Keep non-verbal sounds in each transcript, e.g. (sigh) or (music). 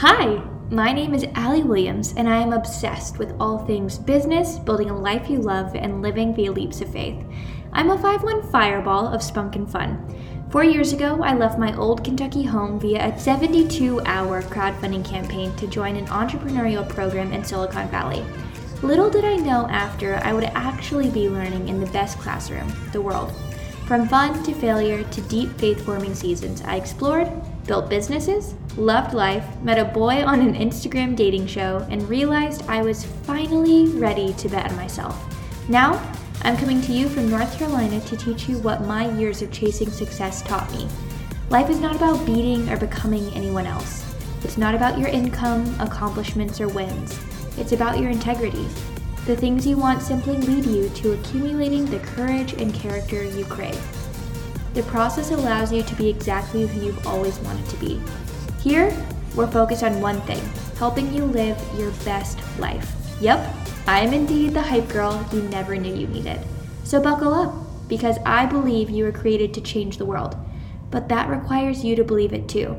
Hi, my name is Allee Williams, and I am obsessed with all things business, building a life you love, and living via leaps of faith. I'm a 5 1 fireball of spunk and fun. Four years ago, I left my old Kentucky home via a 72 hour crowdfunding campaign to join an entrepreneurial program in Silicon Valley. Little did I know after I would actually be learning in the best classroom, the world. From fun to failure to deep faith forming seasons, I explored, built businesses, loved life, met a boy on an Instagram dating show, and realized I was finally ready to bet on myself. Now, I'm coming to you from North Carolina to teach you what my years of chasing success taught me. Life is not about beating or becoming anyone else. It's not about your income, accomplishments, or wins. It's about your integrity. The things you want simply lead you to accumulating the courage and character you crave. The process allows you to be exactly who you've always wanted to be. Here, we're focused on one thing helping you live your best life. Yep, I am indeed the hype girl you never knew you needed. So buckle up, because I believe you were created to change the world. But that requires you to believe it too.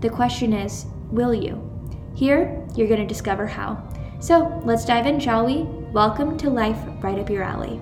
The question is, will you? Here, you're going to discover how. So let's dive in, shall we? Welcome to Life Right Up Your Alley.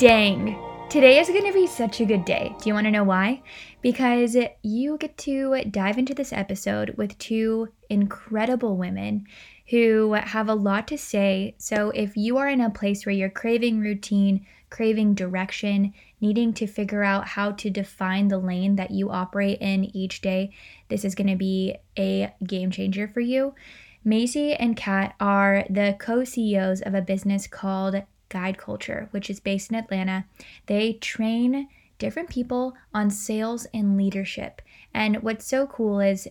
Dang. Today is going to be such a good day. Do you want to know why? Because you get to dive into this episode with two incredible women who have a lot to say. So, if you are in a place where you're craving routine, craving direction, needing to figure out how to define the lane that you operate in each day, this is going to be a game changer for you. Macy and Kat are the co CEOs of a business called Guide Culture, which is based in Atlanta. They train different people on sales and leadership. And what's so cool is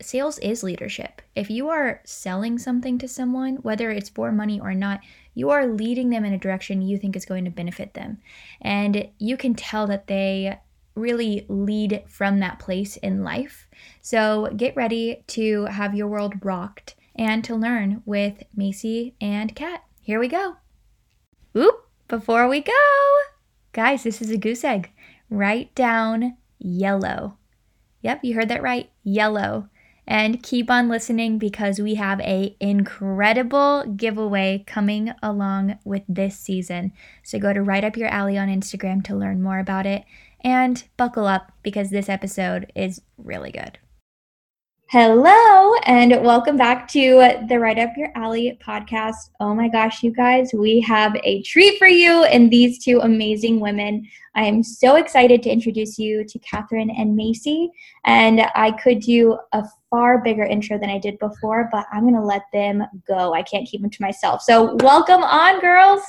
sales is leadership. If you are selling something to someone, whether it's for money or not, you are leading them in a direction you think is going to benefit them. And you can tell that they really lead from that place in life. So get ready to have your world rocked and to learn with Macy and Kat. Here we go. Oop, before we go, guys, this is a goose egg. Write down yellow. Yep, you heard that right. Yellow and keep on listening because we have a incredible giveaway coming along with this season. So go to Right Up Your Alley on Instagram to learn more about it and buckle up because this episode is really good. Hello, and welcome back to the Right Up Your Alley podcast. Oh my gosh, you guys, we have a treat for you in these two amazing women. I am so excited to introduce you to Catherine and Macy, and I could do a far bigger intro than I did before, but I'm going to let them go. I can't keep them to myself. So, welcome on, girls.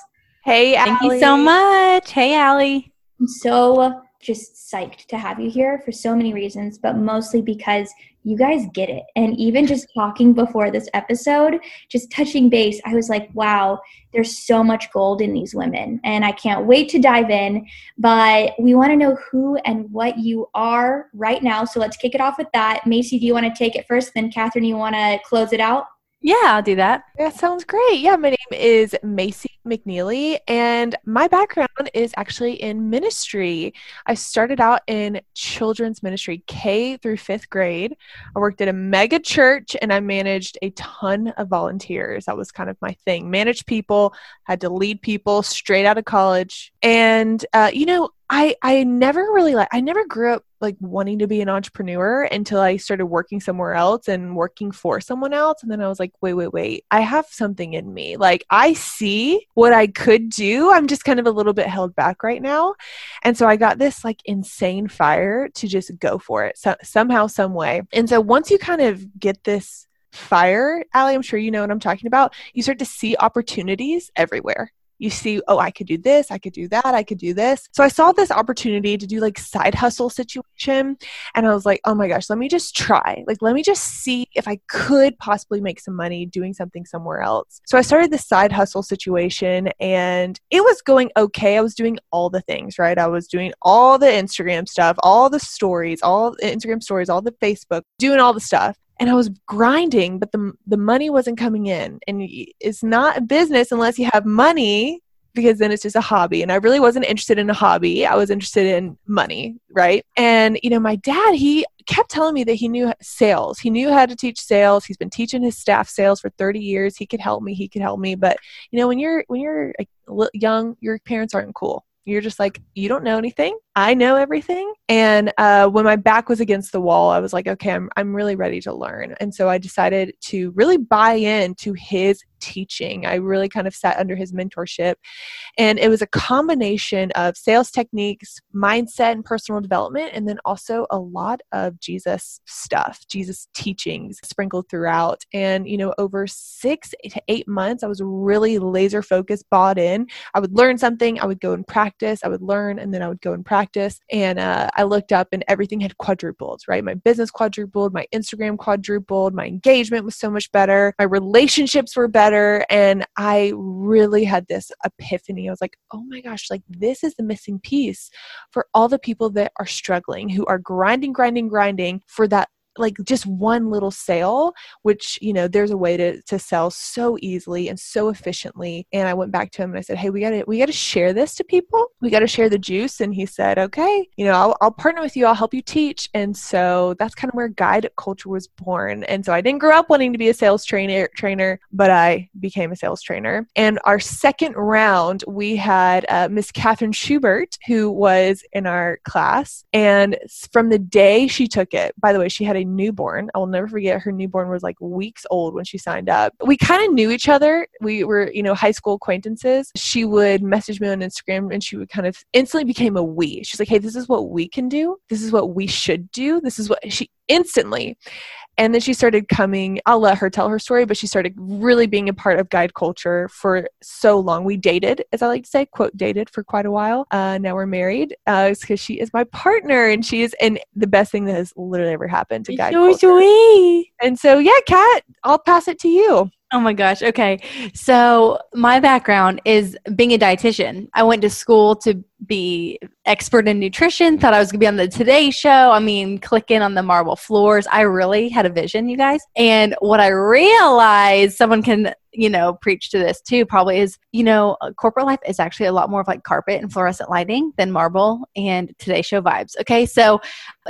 Hey, Thank you so much. Hey, Allee. I'm so just psyched to have you here for so many reasons, but mostly because you guys get it. And even just talking before this episode, just touching base, I was like, wow, there's so much gold in these women. And I can't wait to dive in. But we want to know who and what you are right now. So let's kick it off with that. Macy, do you want to take it first? Then, Catherine, you want to close it out? Yeah, I'll do that. That sounds great. Yeah, my name is Macy McNeely, and my background is actually in ministry. I started out in children's ministry, K through fifth grade. I worked at a mega church and I managed a ton of volunteers. That was kind of my thing. Manage people, had to lead people straight out of college. And, uh, you know, I I never really like I never grew up like wanting to be an entrepreneur until I started working somewhere else and working for someone else and then I was like wait wait wait I have something in me. Like I see what I could do. I'm just kind of a little bit held back right now. And so I got this like insane fire to just go for it so, somehow some way. And so once you kind of get this fire Allee I'm sure you know what I'm talking about you start to see opportunities everywhere you see, oh, I could do this, I could do that, I could do this. So I saw this opportunity to do like side hustle situation. And I was like, oh my gosh, let me just try. Like, let me just see if I could possibly make some money doing something somewhere else. So I started this side hustle situation and it was going okay. I was doing all the things, right? I was doing all the Instagram stuff, all the stories, all the Instagram stories, all the Facebook, doing all the stuff and I was grinding, but the the money wasn't coming in. And it's not a business unless you have money because then it's just a hobby. And I really wasn't interested in a hobby. I was interested in money, right? And, you know, my dad, he kept telling me that he knew sales. He knew how to teach sales. He's been teaching his staff sales for 30 years. He could help me. He could help me. But, you know, when you're, when you're young, your parents aren't cool. You're just like, you don't know anything. I know everything. And uh, when my back was against the wall, I was like, okay, I'm, I'm really ready to learn. And so I decided to really buy in to his teaching. I really kind of sat under his mentorship. And it was a combination of sales techniques, mindset, and personal development, and then also a lot of Jesus stuff, Jesus teachings sprinkled throughout. And, you know, over six to eight months, I was really laser focused, bought in. I would learn something, I would go and practice, I would learn, and then I would go and practice. And uh, I looked up and everything had quadrupled, right? My business quadrupled, my Instagram quadrupled, my engagement was so much better, my relationships were better better. And I really had this epiphany. I was like, oh my gosh, like this is the missing piece for all the people that are struggling, who are grinding, grinding, grinding for that like just one little sale which you know there's a way to to sell so easily and so efficiently. And i went back to him and i said hey we gotta we gotta share this to people. We gotta share the juice. And he said okay you know i'll, I'll partner with you. I'll help you teach. And so that's kind of where guide culture was born. And so i didn't grow up wanting to be a sales trainer trainer but i became a sales trainer. And our second round we had uh, miss catherine shubert who was in our class. And from the day she took it by the way she had a newborn. I will never forget her newborn was like weeks old when she signed up. We kind of knew each other. We were, you know, high school acquaintances. She would message me on Instagram and she would kind of instantly became a we. She's like, hey, this is what we can do. This is what we should do. This is what she instantly. And then she started coming, I'll let her tell her story, but she started really being a part of guide culture for so long. We dated, as I like to say, quote, dated for quite a while. Uh, now we're married because uh, she is my partner and she is, and the best thing that has literally ever happened to guide so culture. Sweet. And so, yeah, Kat, I'll pass it to you. Oh my gosh. Okay. So, my background is being a dietitian. I went to school to be expert in nutrition, thought I was going to be on the Today Show. I mean, clicking on the marble floors. I really had a vision, you guys. And what I realized, someone can, you know, preach to this too, probably is, you know, corporate life is actually a lot more of like carpet and fluorescent lighting than marble and Today Show vibes. Okay. So,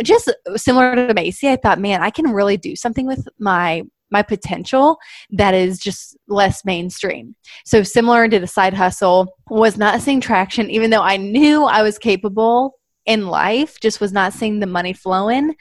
just similar to Macy, I thought, man, I can really do something with my my potential that is just less mainstream. So similar to the side hustle was not seeing traction even though I knew I was capable in life just was not seeing the money flowing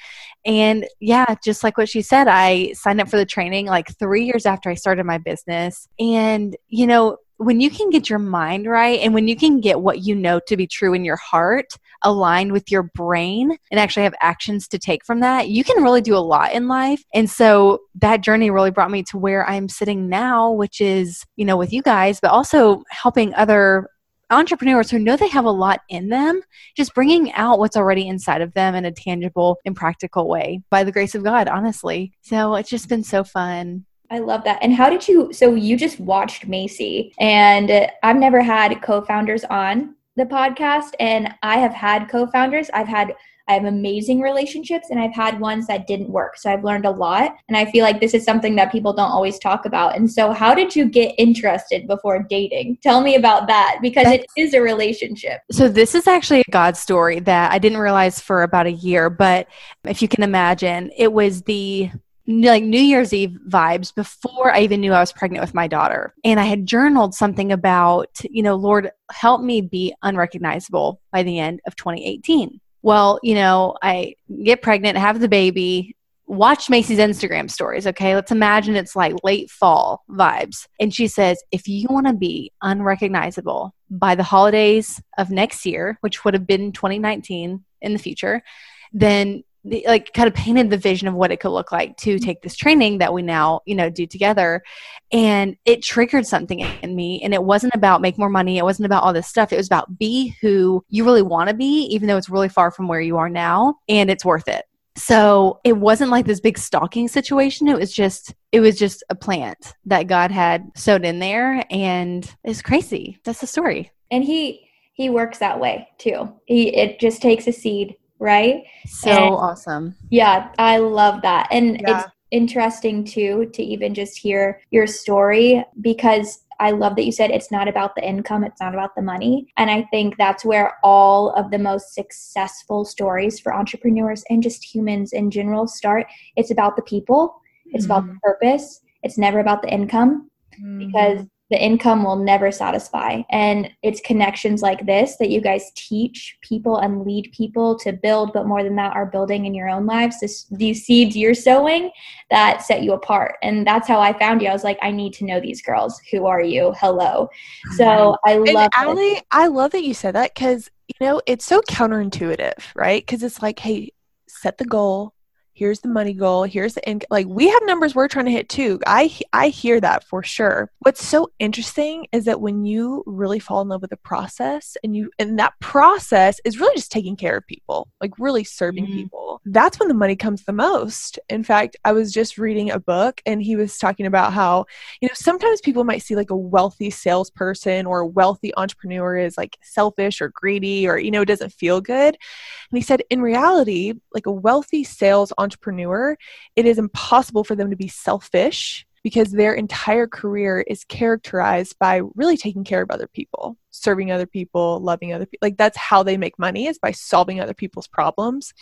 and yeah just like what she said i signed up for the training like 3 years after i started my business and you know when you can get your mind right and when you can get what you know to be true in your heart aligned with your brain and actually have actions to take from that, you can really do a lot in life. And so that journey really brought me to where I'm sitting now, which is, you know, with you guys, but also helping other entrepreneurs who know they have a lot in them, just bringing out what's already inside of them in a tangible and practical way by the grace of God, honestly. So it's just been so fun. I love that. And how did you? So you just watched Macy, and I've never had co founders on the podcast, and I have had co founders. I've had I have amazing relationships and I've had ones that didn't work. So I've learned a lot. And I feel like this is something that people don't always talk about. And so, how did you get interested before dating? Tell me about that because That's, it is a relationship. So, this is actually a God story that I didn't realize for about a year. But if you can imagine, it was the like New Year's Eve vibes before I even knew I was pregnant with my daughter. And I had journaled something about, you know, Lord, help me be unrecognizable by the end of 2018. Well, you know, I get pregnant, have the baby, watch Macy's Instagram stories, okay? Let's imagine it's like late fall vibes. And she says, if you want to be unrecognizable by the holidays of next year, which would have been 2019 in the future, then the, like kind of painted the vision of what it could look like to mm-hmm. take this training that we now you know do together. And it triggered something in me and it wasn't about make more money. It wasn't about all this stuff. It was about be who you really want to be even though it's really far from where you are now and it's worth it. So it wasn't like this big stalking situation. It was just it was just a plant that god had sowed in there and it's crazy. That's the story. And he he works that way too. He it just takes a seed right? So and, awesome. Yeah, I love that. And yeah. it's interesting too to even just hear your story because I love that you said it's not about the income, it's not about the money. And I think that's where all of the most successful stories for entrepreneurs and just humans in general start. It's about the people, it's mm-hmm. about the purpose, it's never about the income mm-hmm. because the income will never satisfy. And it's connections like this that you guys teach people and lead people to build, but more than that, are building in your own lives. This, these seeds you're sowing that set you apart. And that's how I found you. I was like, I need to know these girls. Who are you? Hello. So I love and Allee, I love that you said that because, you know, it's so counterintuitive, right? Because it's like, hey, set the goal, here's the money goal here's the income like we have numbers we're trying to hit too. I i hear that for sure. What's so interesting is that when you really fall in love with the process and you and that process is really just taking care of people like really serving mm-hmm. people. That's when the money comes the most. In fact i was just reading a book and he was talking about how you know sometimes people might see like a wealthy salesperson or a wealthy entrepreneur is like selfish or greedy or you know doesn't feel good. And he said in reality like a wealthy sales entrepreneur, it is impossible for them to be selfish because their entire career is characterized by really taking care of other people, serving other people, loving other people. Like that's how they make money is by solving other people's problems.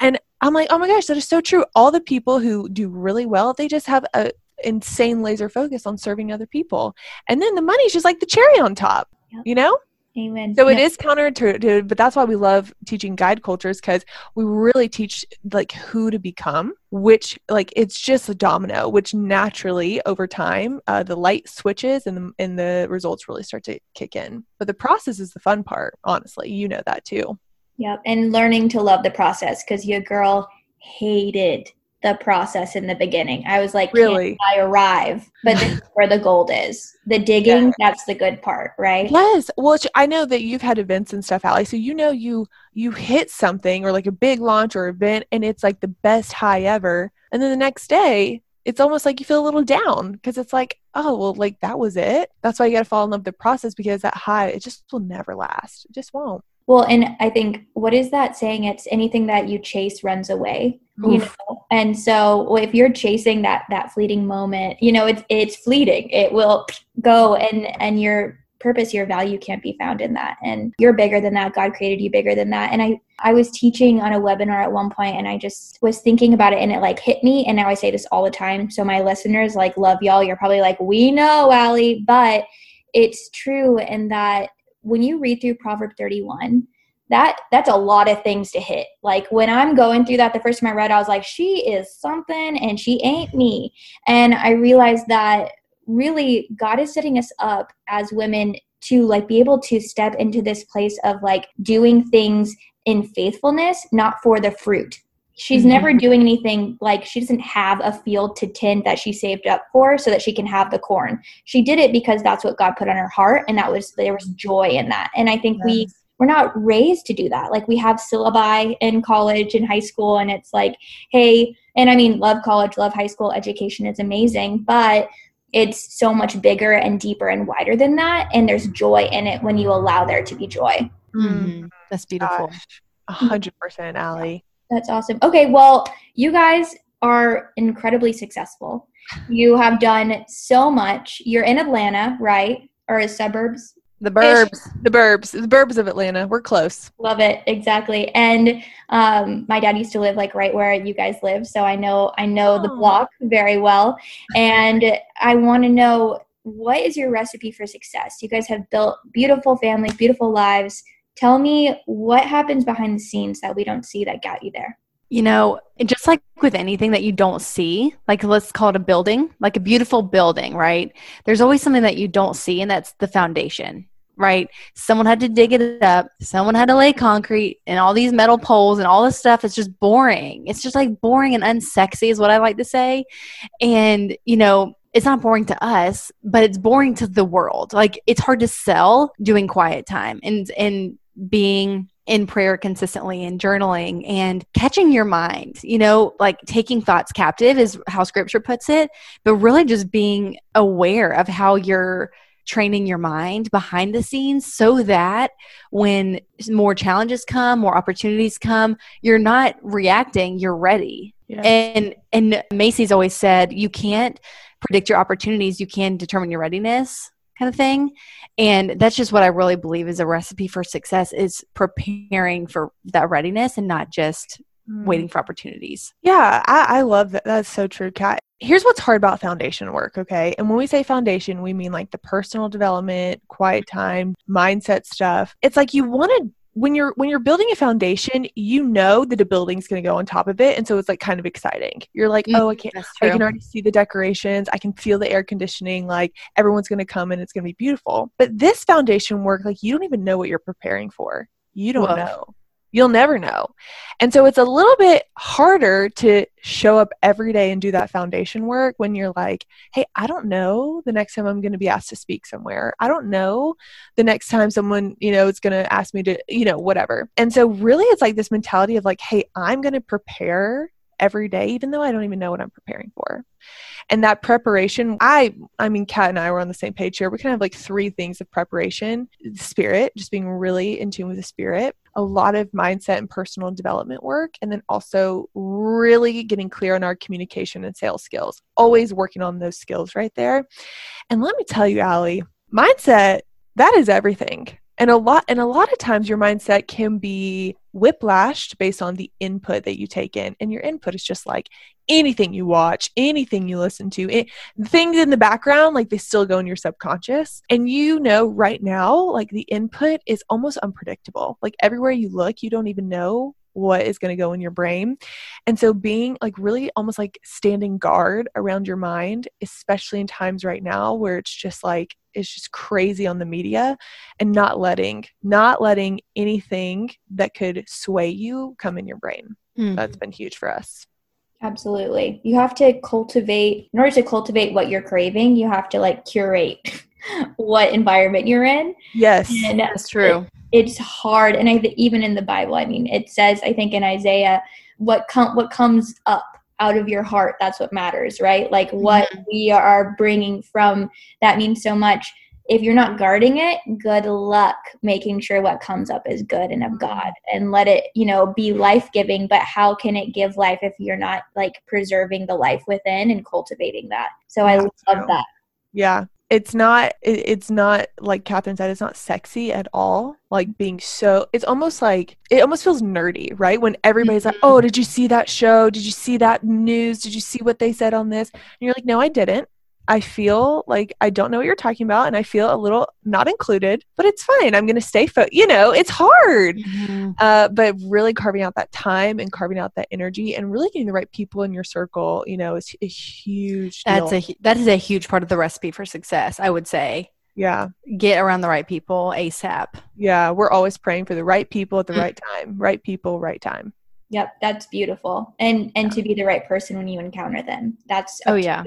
And I'm like, oh my gosh, that is so true. All the people who do really well, they just have a insane laser focus on serving other people. And then the money's just like the cherry on top, yep. you know? Amen. So it is counterintuitive, but that's why we love teaching guide cultures because we really teach like who to become, which like it's just a domino, which naturally over time uh, the light switches and the, and the results really start to kick in. But the process is the fun part, honestly. You know that too. Yep, and learning to love the process because your girl hated the process in the beginning. I was like, really? I arrive? But this (laughs) is where the gold is. The digging, yeah. that's the good part, right? Yes. Well, I know that you've had events and stuff, Allee. So you know you you hit something or like a big launch or event and it's like the best high ever. And then the next day, it's almost like you feel a little down because it's like, oh, well, like that was it. That's why you got to fall in love with the process because that high, it just will never last. It just won't. Well, and I think what is that saying? It's anything that you chase runs away. You know, and so if you're chasing that that fleeting moment, you know, it's it's fleeting. It will (sniffs) go, and and your purpose, your value can't be found in that. And you're bigger than that. God created you bigger than that. And I I was teaching on a webinar at one point, and I just was thinking about it, and it like hit me. And now I say this all the time. So my listeners like love y'all. You're probably like, we know, Allee, but it's true in that when you read through Proverb 31, that that's a lot of things to hit. Like when I'm going through that the first time I read, I was like, she is something and she ain't me. And I realized that really God is setting us up as women to like be able to step into this place of like doing things in faithfulness, not for the fruit. She's mm-hmm. never doing anything like she doesn't have a field to tend that she saved up for so that she can have the corn. She did it because that's what God put on her heart and that was there was joy in that. And I think yes. we we're not raised to do that. Like we have syllabi in college and high school and it's like, hey, and I mean love college, love high school education is amazing, but it's so much bigger and deeper and wider than that and there's joy in it when you allow there to be joy. Mm-hmm. That's beautiful. A hundred percent, Allee. That's awesome. Okay, well, you guys are incredibly successful. You have done so much. You're in Atlanta, right? Or a suburbs? The burbs, the burbs, the burbs of Atlanta. We're close. Love it, exactly. And um, my dad used to live like right where you guys live, so I know I know oh. the block very well. And I want to know what is your recipe for success? You guys have built beautiful families, beautiful lives. Tell me what happens behind the scenes that we don't see that got you there. You know, just like with anything that you don't see, like let's call it a building, like a beautiful building, right? There's always something that you don't see, and that's the foundation, right? Someone had to dig it up, someone had to lay concrete, and all these metal poles and all this stuff It's just boring. It's just like boring and unsexy, is what I like to say. And, you know, it's not boring to us, but it's boring to the world. Like it's hard to sell doing quiet time and and being in prayer consistently and journaling and catching your mind, you know, like taking thoughts captive is how scripture puts it, but really just being aware of how you're training your mind behind the scenes so that when more challenges come, more opportunities come, you're not reacting, you're ready. Yeah. And and Macy's always said you can't predict your opportunities, you can determine your readiness kind of thing. And that's just what I really believe is a recipe for success is preparing for that readiness and not just Mm. waiting for opportunities. Yeah, I, I love that. That's so true, Kat. Here's what's hard about foundation work, okay? And when we say foundation, we mean like the personal development, quiet time, mindset stuff. It's like you want to when you're when you're building a foundation, you know that a building's going to go on top of it, and so it's like kind of exciting. You're like, Mm, oh, I can't. I can already see the decorations. I can feel the air conditioning. Like everyone's going to come and it's going to be beautiful. But this foundation work, like you don't even know what you're preparing for. You don't Woof. know. You'll never know. And so it's a little bit harder to show up every day and do that foundation work when you're like, hey, I don't know the next time I'm going to be asked to speak somewhere. I don't know the next time someone, you know, is going to ask me to, you know, whatever. And so really it's like this mentality of like, hey, I'm going to prepare every day even though I don't even know what I'm preparing for. And that preparation, I I mean Kat and I were on the same page here. We kind of have like three things of preparation. Spirit, just being really in tune with the spirit, a lot of mindset and personal development work, and then also really getting clear on our communication and sales skills. Always working on those skills right there. And let me tell you, Allee, mindset, that is everything. And a lot and a lot of times your mindset can be whiplashed based on the input that you take in. And your input is just like anything you watch, anything you listen to, it, things in the background, like they still go in your subconscious. And you know right now, like the input is almost unpredictable. Like everywhere you look, you don't even know what is going to go in your brain. And so being like really almost like standing guard around your mind, especially in times right now where it's just like it's just crazy on the media and not letting not letting anything that could sway you come in your brain. Mm. That's been huge for us. Absolutely. You have to cultivate, in order to cultivate what you're craving, you have to like curate (laughs) what environment you're in. Yes. And That's true. it's hard. And I even in the Bible, I mean, it says, I think in Isaiah, what com- what comes up out of your heart, that's what matters, right? Like mm-hmm. what we are bringing from that means so much. If you're not guarding it, good luck making sure what comes up is good and of mm-hmm. God and let it, you know, be life giving. But how can it give life if you're not like preserving the life within and cultivating that? So I That's love true. that. Yeah. It's not it, it's not like Catherine said, it's not sexy at all. Like being so it's almost like it almost feels nerdy, right? When everybody's like, Mhm. Oh, did you see that show? Did you see that news? Did you see what they said on this? And you're like, No, I didn't. I feel like I don't know what you're talking about and I feel a little not included, but it's fine. I'm gonna stay fo you know, it's hard. Mhm. uh, but really carving out that time and carving out that energy and really getting the right people in your circle, you know, is a huge deal. That's a that is a huge part of the recipe for success. I would say yeah, get around the right people ASAP. yeah. We're always praying for the right people at the Mm. right time, right people, right time. Yep, that's beautiful. And and to be the right person when you encounter them. That's Oh, yeah.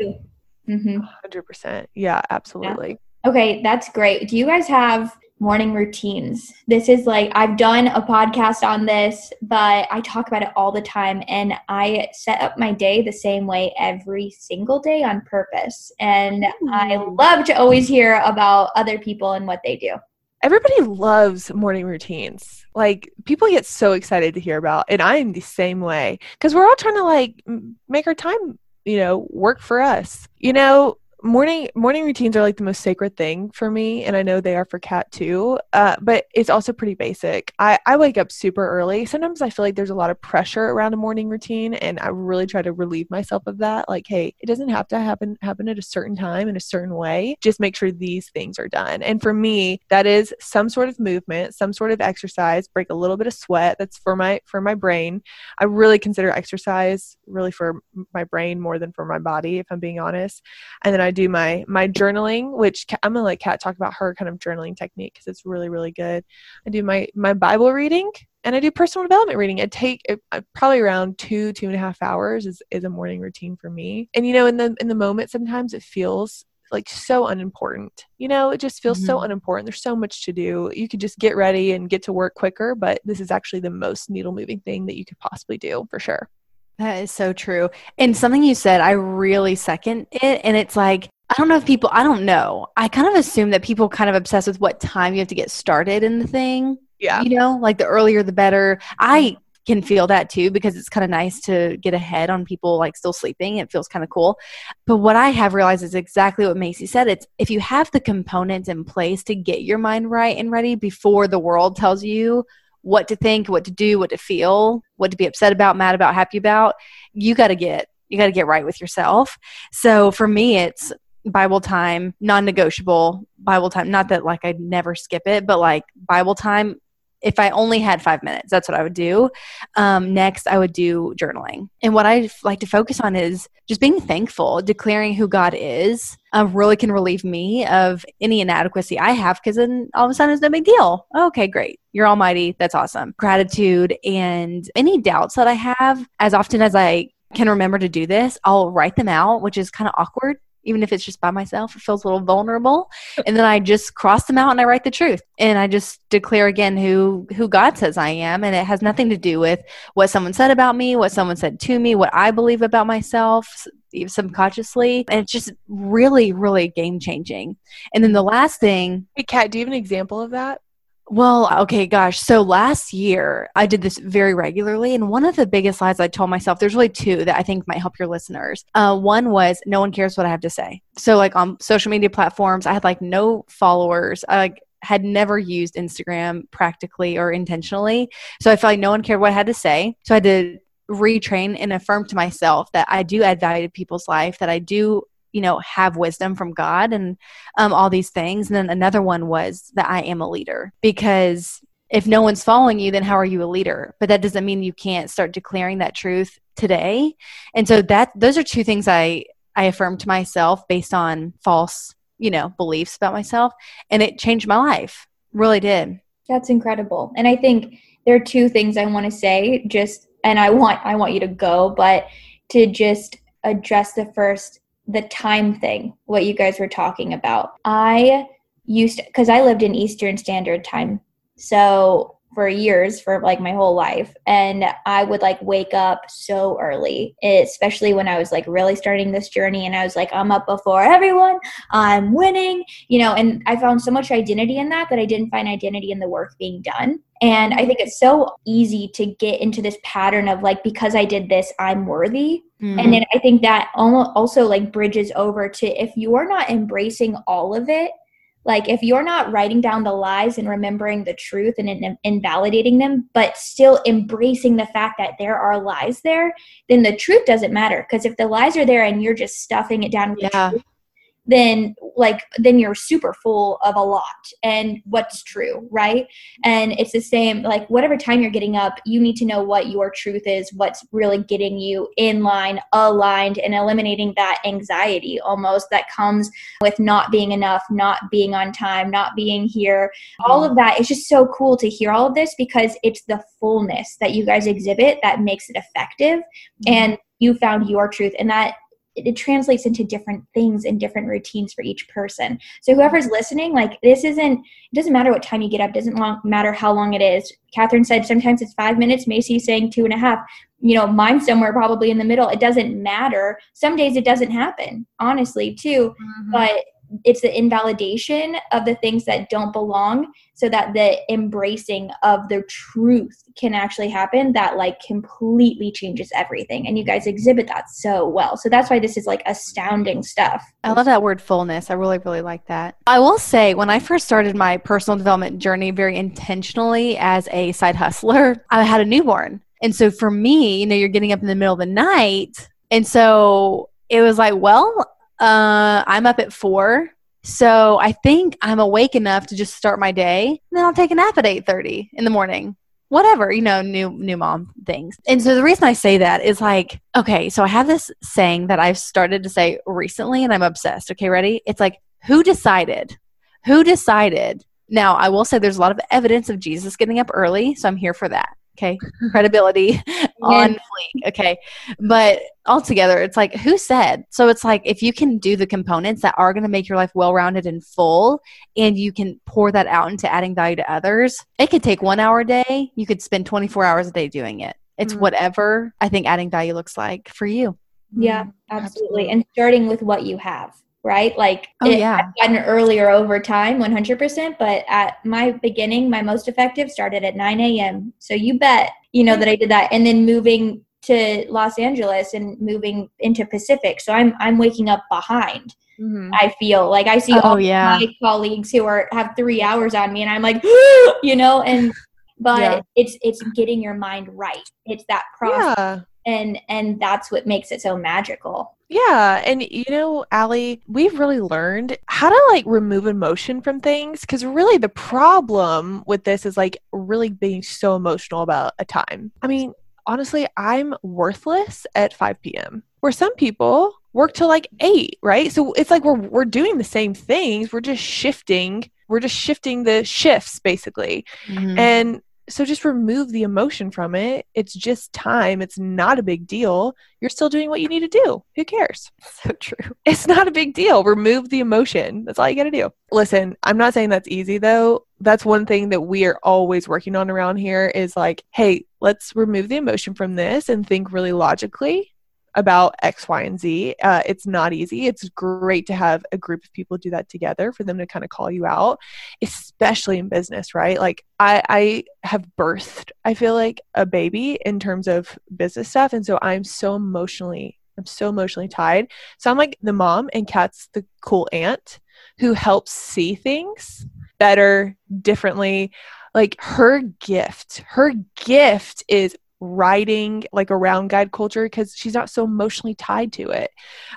Mm-hmm. Hundred percent. Yeah, absolutely. Okay, that's great. Do you guys have morning routines? This is like I've done a podcast on this, but I talk about it all the time and I set up my day the same way every single day on purpose. And I love to always hear about other people and what they do. Everybody loves morning routines. Like people get so excited to hear about, and I am the same way because we're all trying to like make our time, you know, work for us. You know, morning morning routines are like the most sacred thing for me, and I know they are for Kat too. Uh, but it's also pretty basic. I I wake up super early. Sometimes I feel like there's a lot of pressure around a morning routine, and I really try to relieve myself of that. Like, hey, it doesn't have to happen happen at a certain time in a certain way. Just make sure these things are done. And for me, that is some sort of movement, some sort of exercise, break a little bit of sweat. That's for my for my brain. I really consider exercise really for my brain more than for my body, if I'm being honest. And then I do my my journaling, which I'm gonna let Kat talk about her kind of journaling technique because it's really really good. I do my my Bible reading and I do personal development reading. It take it, uh, probably around two two and a half hours is is a morning routine for me. And you know, in the in the moment, sometimes it feels like so unimportant. You know, it just feels so Mhm. unimportant. There's so much to do. You could just get ready and get to work quicker, but this is actually the most needle moving thing that you could possibly do for sure. That is so true. And something you said, I really second it. And it's like, I don't know if people, I don't know. I kind of assume that people kind of obsess with what time you have to get started in the thing. Yeah. You know, like the earlier the better. I mm-hmm. can feel that too because it's kind of nice to get ahead on people like still sleeping. It feels kind of cool. But what I have realized is exactly what Macy said. It's if you have the components in place to get your mind right and ready before the world tells you what to think, what to do, what to feel, what to be upset about, mad about, happy about, you got to get you got to get right with yourself. So for me it's Bible time, non-negotiable Bible time. Not that like I'd never skip it, but like Bible time if I only had five minutes, that's what I would do. Um, next, I would do journaling. And what I like to focus on is just being thankful, declaring who God is, uh, really can relieve me of any inadequacy I have because then all of a sudden it's no big deal. Okay, great. You're almighty. That's awesome. Gratitude and any doubts that I have, as often as I can remember to do this, I'll write them out, which is kind of awkward even if it's just by myself, it feels a little vulnerable. And then I just cross them out and I write the truth. And I just declare again who who God says I am. And it has nothing to do with what someone said about me, what someone said to me, what I believe about myself subconsciously. And it's just really, really game changing. And then the last thing Hey Kat, do you have an example of that? Well, okay, gosh. So last year, I did this very regularly. And one of the biggest lies I told myself, there's really two that I think might help your listeners. Uh, one was, no one cares what I have to say. So, like on social media platforms, I had like no followers. I like had never used Instagram practically or intentionally. So I felt like no one cared what I had to say. So I had to retrain and affirm to myself that I do add value to people's life, that I do you know have wisdom from god and um, all these things. And then another one was that i am a leader because if no one's following you then how are you a leader? But that doesn't mean you can't start declaring that truth today. And so that those are two things i i affirmed to myself based on false you know beliefs about myself. And it changed my life. Really did. That's incredible. And i think there are two things i want to say just and i want i want you to go but to just address the first the time thing, what you guys were talking about. I used because I lived in Eastern Standard Time. So for years for like my whole life and i would like wake up so early especially when i was like really starting this journey and i was like i'm up before everyone i'm winning you know and i found so much identity in that that i didn't find identity in the work being done and i think it's so easy to get into this pattern of like because i did this i'm worthy mm-hmm. and then i think that also like bridges over to if you're not embracing all of it like if you're not writing down the lies and remembering the truth and in, invalidating them but still embracing the fact that there are lies there then the truth doesn't matter because if the lies are there and you're just stuffing it down with yeah. truth, then like then you're super full of a lot and what's true right? And it's the same like whatever time you're getting up you need to know what your truth is what's really getting you in line aligned and eliminating that anxiety almost that comes with not being enough not being on time not being here. All of that is just so cool to hear all of this because it's the fullness that you guys exhibit that makes it effective mm-hmm. and you found your truth. And that it, translates into different things and different routines for each person. So whoever's listening, like this isn't it doesn't matter what time you get up, doesn't long, matter how long it is. Catherine said sometimes it's five minutes, Macy's saying two and a half. You know, mine's somewhere probably in the middle. It doesn't matter. Some days it doesn't happen, honestly, too. Mm-hmm. But it's the invalidation of the things that don't belong so that the embracing of the truth can actually happen that like completely changes everything. And you guys exhibit that so well. So that's why this is like astounding stuff. I love that word fullness. I really really like that. I will say when i first started my personal development journey very intentionally as a side hustler i had a newborn. And so for me you know you're getting up in the middle of the night. And so it was like well uh, I'm up at four. So I think I'm awake enough to just start my day. And then I'll take a nap at 8:30 in the morning. Whatever, you know, new new mom things. And so the reason I say that is like, okay, so I have this saying that I've started to say recently and I'm obsessed. Okay, ready? It's like, who decided? Who decided? Now, I will say there's a lot of evidence of Jesus getting up early, so I'm here for that. Okay. (laughs) Credibility on fleek. Okay. But altogether, it's like, who said? So it's like, if you can do the components that are going to make your life well rounded and full, and you can pour that out into adding value to others, it could take one hour a day. You could spend 24 hours a day doing it. It's mm-hmm. whatever I think adding value looks like for you. Yeah, mm-hmm. absolutely. absolutely. And starting with what you have right? Like oh, it, yeah. I've gotten earlier over time, 100%. But at my beginning, my most effective started at 9 a.m. So you bet you know, that I did that. And then moving to Los Angeles and moving into Pacific. So I'm I'm waking up behind. Mhm. I feel like I see Oh, all yeah. my colleagues who are have three hours on me, and I'm like, (gasps) you know, and but Yeah. it's it's getting your mind right. It's that process, Yeah. And and that's what makes it so magical. Yeah, and you know, Allee, we've really learned how to like remove emotion from things because really the problem with this is like really being so emotional about a time. I mean, honestly, I'm worthless at 5 p.m. Where some people work till like 8, right? So it's like we're we're doing the same things, we're just shifting, we're just shifting the shifts basically. Mhm. And so just remove the emotion from it. It's just time. It's not a big deal. You're still doing what you need to do. Who cares? (laughs) so true. It's not a big deal. Remove the emotion. That's all you got to do. Listen, I'm not saying that's easy though. That's one thing that we are always working on around here is like, hey, let's remove the emotion from this and think really logically about X, Y, and Z. Uh, it's not easy. It's great to have a group of people do that together for them to kind of call you out, especially in business, right? Like I, I have birthed, I feel like a baby in terms of business stuff. And so I'm so emotionally, I'm so emotionally tied. So I'm like the mom and Kat's the cool aunt who helps see things better, differently. Like her gift, her gift is writing like around guide culture because she's not so emotionally tied to it.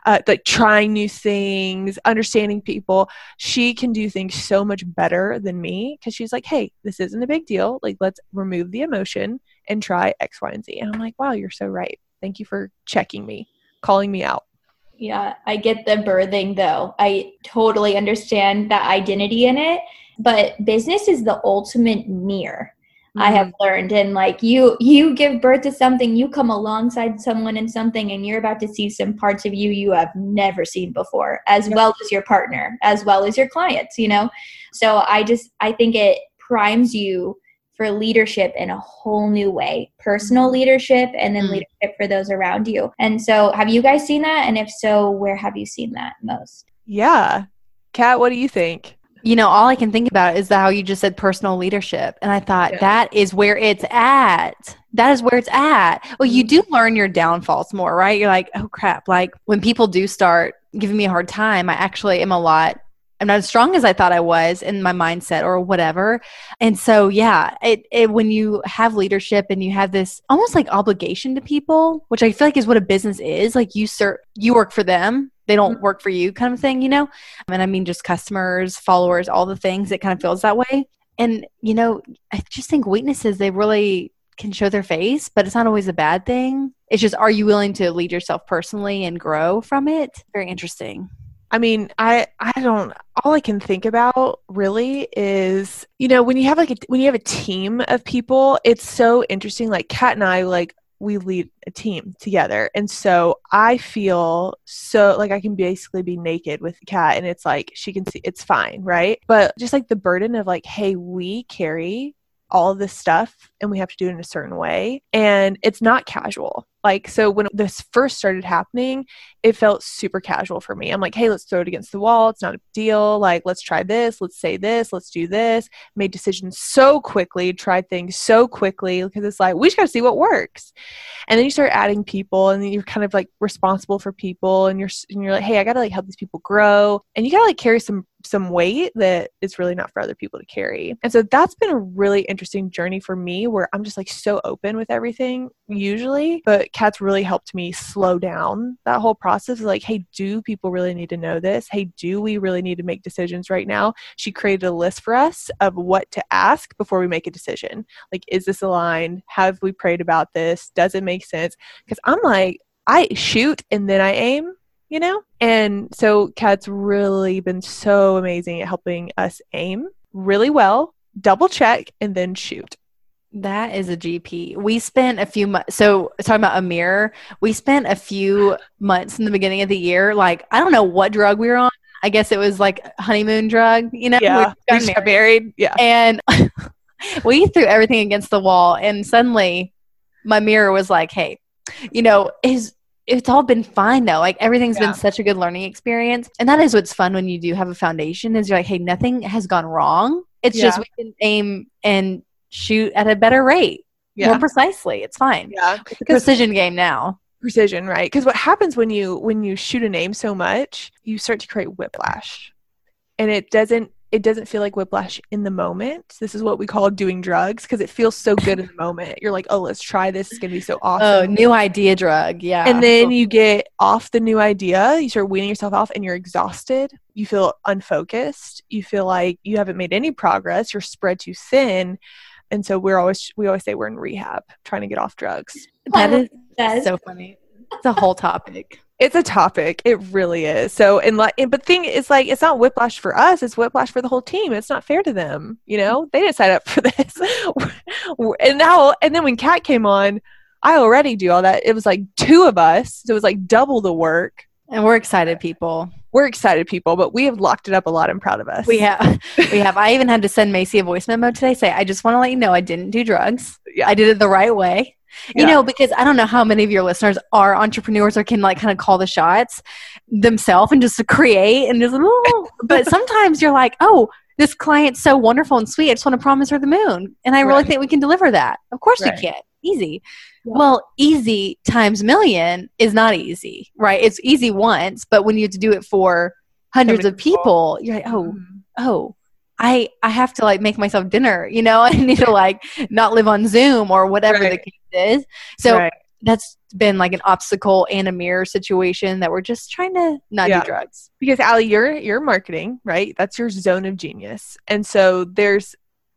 Uh, like trying new things understanding people. She can do things so much better than me because she's like hey this isn't a big deal. Like let's remove the emotion and try x y and z. And i'm like wow you're so right. Thank you for checking me calling me out. Yeah, I get the birthing though. I totally understand that identity in it, but business is the ultimate mirror. I have learned and like you you give birth to something, you come alongside someone in something and you're about to see some parts of you you have never seen before as Yep. well as your partner, as well as your clients, you know. So I just I think it primes you for leadership in a whole new way personal leadership and then Mm. leadership for those around you. And so have you guys seen that? And if so where have you seen that most? Yeah. Kat what do you think You know, all I can think about is how you just said personal leadership. And I thought Yeah. that is where it's at. That is where it's at. Well, you Mm-hmm. do learn your downfalls more, right? You're like, oh crap. Like when people do start giving me a hard time, I actually am a lot. I'm not as strong as I thought I was in my mindset or whatever. And so, yeah, it, it when you have leadership and you have this almost like obligation to people, which I feel like is what a business is. Like you ser- you work for them, they don't Mhm. work for you, kind of thing, you know. And I mean, just customers, followers, all the things. It kind of feels that way. And you know, I just think weaknesses they really can show their face, but it's not always a bad thing. It's just, are you willing to lead yourself personally and grow from it? Very interesting. I mean, I I don't all I can think about really is, you know, when you have like a when you have a team of people, it's so interesting like Kat and I like we lead a team together. And so I feel so like I can basically be naked with Kat and it's like she can see it's fine, right? But just like the burden of like, hey, we carry all this stuff and we have to do it in a certain way and it's not casual. Like so when this first started happening, it felt super casual for me. I'm like, hey, let's throw it against the wall. It's not a deal. Like, let's try this. Let's say this. Let's do this. Made decisions so quickly, tried things so quickly because it's like, we just got to see what works. And then you start adding people and you're kind of like responsible for people and you're, and you're like, hey, I got to like help these people grow. And you got to like carry some, some weight that is really not for other people to carry. And so that's been a really interesting journey for me where I'm just like so open with everything usually, but Kat's really helped me slow down that whole process. Like, hey, do people really need to know this? Hey, do we really need to make decisions right now? She created a list for us of what to ask before we make a decision. Like, is this aligned? Have we prayed about this? Does it make sense? Because I'm like, I shoot and then I aim, you know? And so Kat's really been so amazing at helping us aim really well, double check, and then shoot. That is a GP. We spent a few months. So talking about a mirror, we spent a few months in the beginning of the year. Like I don't know what drug we were on. I guess it was like honeymoon drug. You know, Yeah. We got married. Yeah. and (laughs) we threw everything against the wall. And suddenly, my mirror was like, "Hey, you know, is it's all been fine though. Like everything's Yeah. been such a good learning experience. And that is what's fun when you do have a foundation. Is you're like, hey, nothing has gone wrong. It's just we can aim and shoot at a better rate. Yeah. more precisely. It's fine. Yeah. It's a precision game now. precision, right? Because what happens when you when you shoot a name so much, you start to create whiplash, and it doesn't it doesn't feel like whiplash in the moment. This is what we call doing drugs because it feels so good in the moment. You're like, oh, let's try this. It's gonna be so oh, awesome. Oh, new idea drug. Yeah. and then you get off the new idea. You start weaning yourself off, and you're exhausted. You feel unfocused. You feel like you haven't made any progress. You're spread too thin. And so we're always we always say we're in rehab, trying to get off drugs. that is Says, so funny. It's a whole topic. It's a topic. It really is. So, and like, but thing is, like, it's not whiplash for us. It's whiplash for the whole team. It's not fair to them. You know, they didn't sign up for (laughs) this. (laughs) and now, and then when Kat came on, I already do all that. It was like two of us. So it was like double the work. And we're excited people. We're excited people, but we have locked it up a lot. I'm proud of us. We have we have I even had to send Macy a voice memo today say I just want to let you know I didn't do drugs. (laughs) Yeah. I did it the right way. You Yeah. know, because I don't know how many of your listeners are entrepreneurs or can like kind of call the shots themselves and just to create and just "Ooh." (laughs) but sometimes you're like, "Oh, this client's so wonderful and sweet. I just want to promise her the moon." And I really Right. think we can deliver that. Of course Right. you can. Easy. Yeah. Well, easy times million is not easy, right? It's easy once, but when you have to do it for hundreds of people, you're like, oh, Mhm. oh, I I have to like make myself dinner, you know, (laughs) I need to like not live on Zoom or whatever the case is. So Right. that's been like an obstacle and a mirror situation that we're just trying to not Yeah. do drugs. because Allee, you're you're marketing, right? That's your zone of genius. And so there's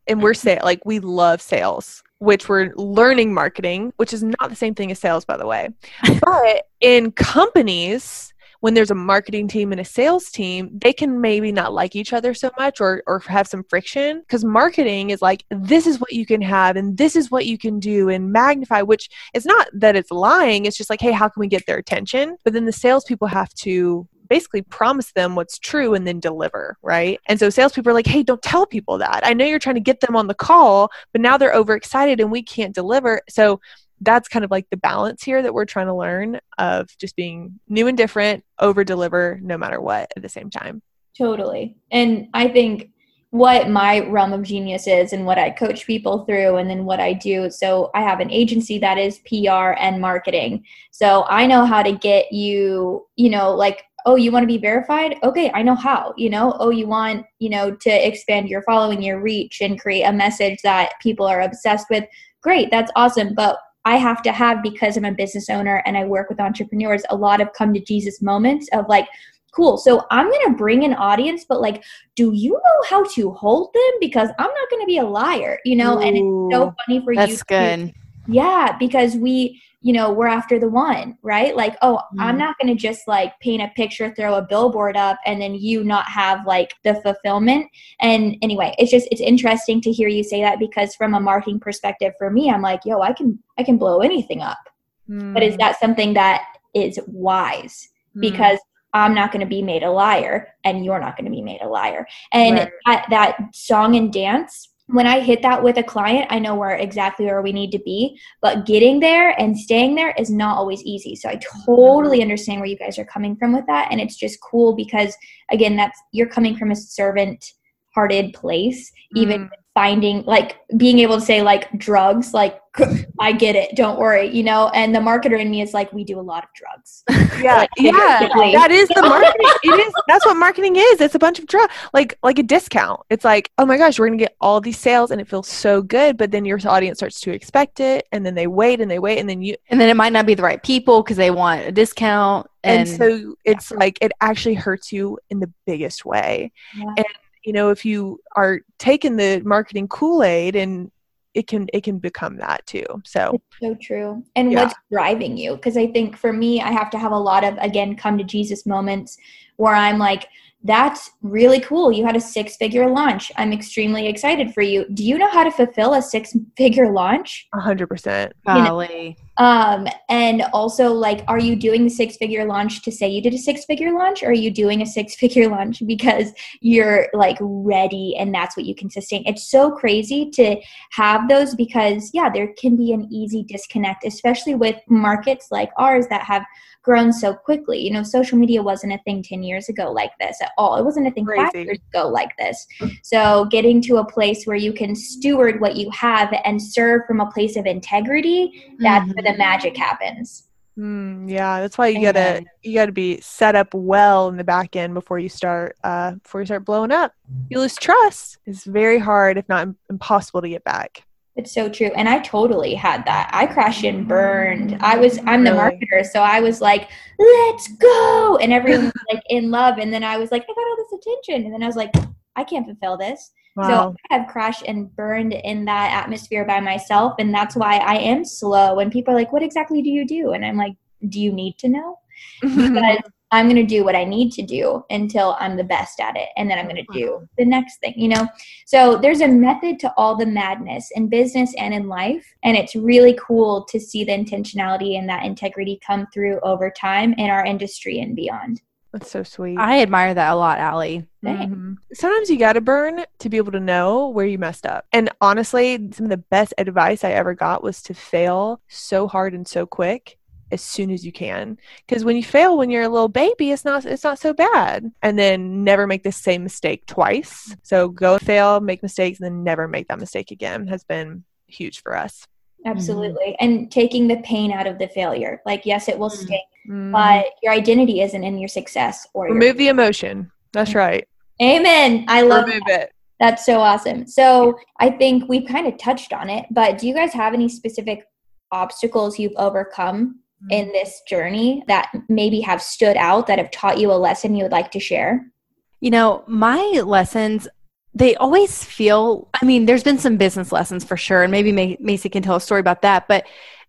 and we're say like we love sales, which we're learning marketing, which is not the same thing as sales, by the way. (laughs) But in companies, when there's a marketing team and a sales team, they can maybe not like each other so much or or have some friction because marketing is like this is what you can have and this is what you can do and magnify, which it's not that it's lying, it's just like, hey, how can we get their attention? But then the salespeople have to basically promise them what's true and then deliver, right? And so salespeople are like, hey, don't tell people that. I know you're trying to get them on the call, but now they're overexcited and we can't deliver. So that's kind of like the balance here that we're trying to learn of just being new and different, over deliver no matter what at the same time. Totally. And I think what my realm of genius is and what I coach people through and then what I do. So I have an agency that is PR and marketing. So I know how to get you, you know, like oh you want to be verified okay i know how you know oh you want you know to expand your following your reach and create a message that people are obsessed with great that's awesome but i have to have because i'm a business owner and i work with entrepreneurs a lot of come to jesus moments of like cool so i'm going to bring an audience but like do you know how to hold them because i'm not going to be a liar you know and it's so funny for you That's to- good. yeah, because we, you know, we're after the one, right? Like, oh, I'm Mhm. not going to just like paint a picture, throw a billboard up, and then you not have like the fulfillment. And anyway, it's just it's interesting to hear you say that because from a marketing perspective, for me, I'm like, yo, I can I can blow anything up. But is that something that is wise? Mm. Because I'm not going to be made a liar, and you're not going to be made a liar. And Right. that, that song and dance when i hit that with a client i know we're exactly where we need to be but getting there and staying there is not always easy so i totally understand where you guys are coming from with that and it's just cool because again that's you're coming from a servant hearted place even Mm. Finding like being able to say like drugs like (laughs) i get it don't worry you know and the marketer in me is like we do a lot of drugs (laughs) yeah, like, yeah, that is the (laughs) marketing. it is. That's what marketing is. It's a bunch of drugs like like a discount. It's like, oh my gosh, we're gonna get all these sales, and it feels so good. But then your audience starts to expect it, and then they wait and they wait, and then you, And then it might not be the right people because they want a discount. and, And, so it's like it actually hurts you in the biggest way. Yeah. And you know, if you are taking the marketing Kool Aid, and it can it can become that too. So It's so true. And Yeah. what's driving you? Because I think for me, I have to have a lot of, again, come to Jesus moments where I'm like, that's really cool. You had a six figure launch. I'm extremely excited for you. Do you know how to fulfill a six figure launch? hundred percent. you know, golly. Um, and also, like, are you doing the six figure launch to say you did a six figure launch, or are you doing a six figure (laughs) launch because you're like ready and that's what you can sustain? It's so crazy to have those because, yeah, there can be an easy disconnect, especially with markets like ours that have grown so quickly. You know, social media wasn't a thing 10 years ago like this at all. It wasn't a thing Crazy. five years ago like this. So getting to a place where you can steward what you have and serve from a place of integrity, that's mm-hmm. Where the magic happens. Mm, yeah, that's why you gotta you gotta be set up well in the back end before you start uh, before you start blowing up. You lose trust. It's very hard, if not impossible, to get back. It's so true. And I totally had that. I crashed and burned. I was I'm the marketer, so I was like, "Let's go." And everyone was like in love and then I was like, "I got all this attention." And then I was like, "I can't fulfill this." Wow. So I have crashed and burned in that atmosphere by myself and that's why I am slow. And people are like, "What exactly do you do?" And I'm like, "Do you need to know?" (laughs) because I'm going to do what I need to do until I'm the best at it. And then I'm going to do the next thing, you know? So there's a method to all the madness in business and in life. And it's really cool to see the intentionality and that integrity come through over time in our industry and beyond. That's so sweet. I admire that a lot, Allee. Mm-hmm. Sometimes you got to burn to be able to know where you messed up. And honestly, some of the best advice I ever got was to fail so hard and so quick as soon as you can because when you fail when you're a little baby it's not it's not so bad and then never make the same mistake twice so go fail make mistakes and then never make that mistake again has been huge for us absolutely mm-hmm. and taking the pain out of the failure like yes it will mm-hmm. sting mm-hmm. but your identity isn't in your success or remove your- the emotion that's right amen i love remove that. it that's so awesome so i think we've kind of touched on it but do you guys have any specific obstacles you've overcome in mm-hmm. this journey that maybe have stood out that have taught you a lesson you would like to share? You know, my lessons, they always feel, I mean, there's been some business lessons for sure, and maybe Macy can tell a story about that, but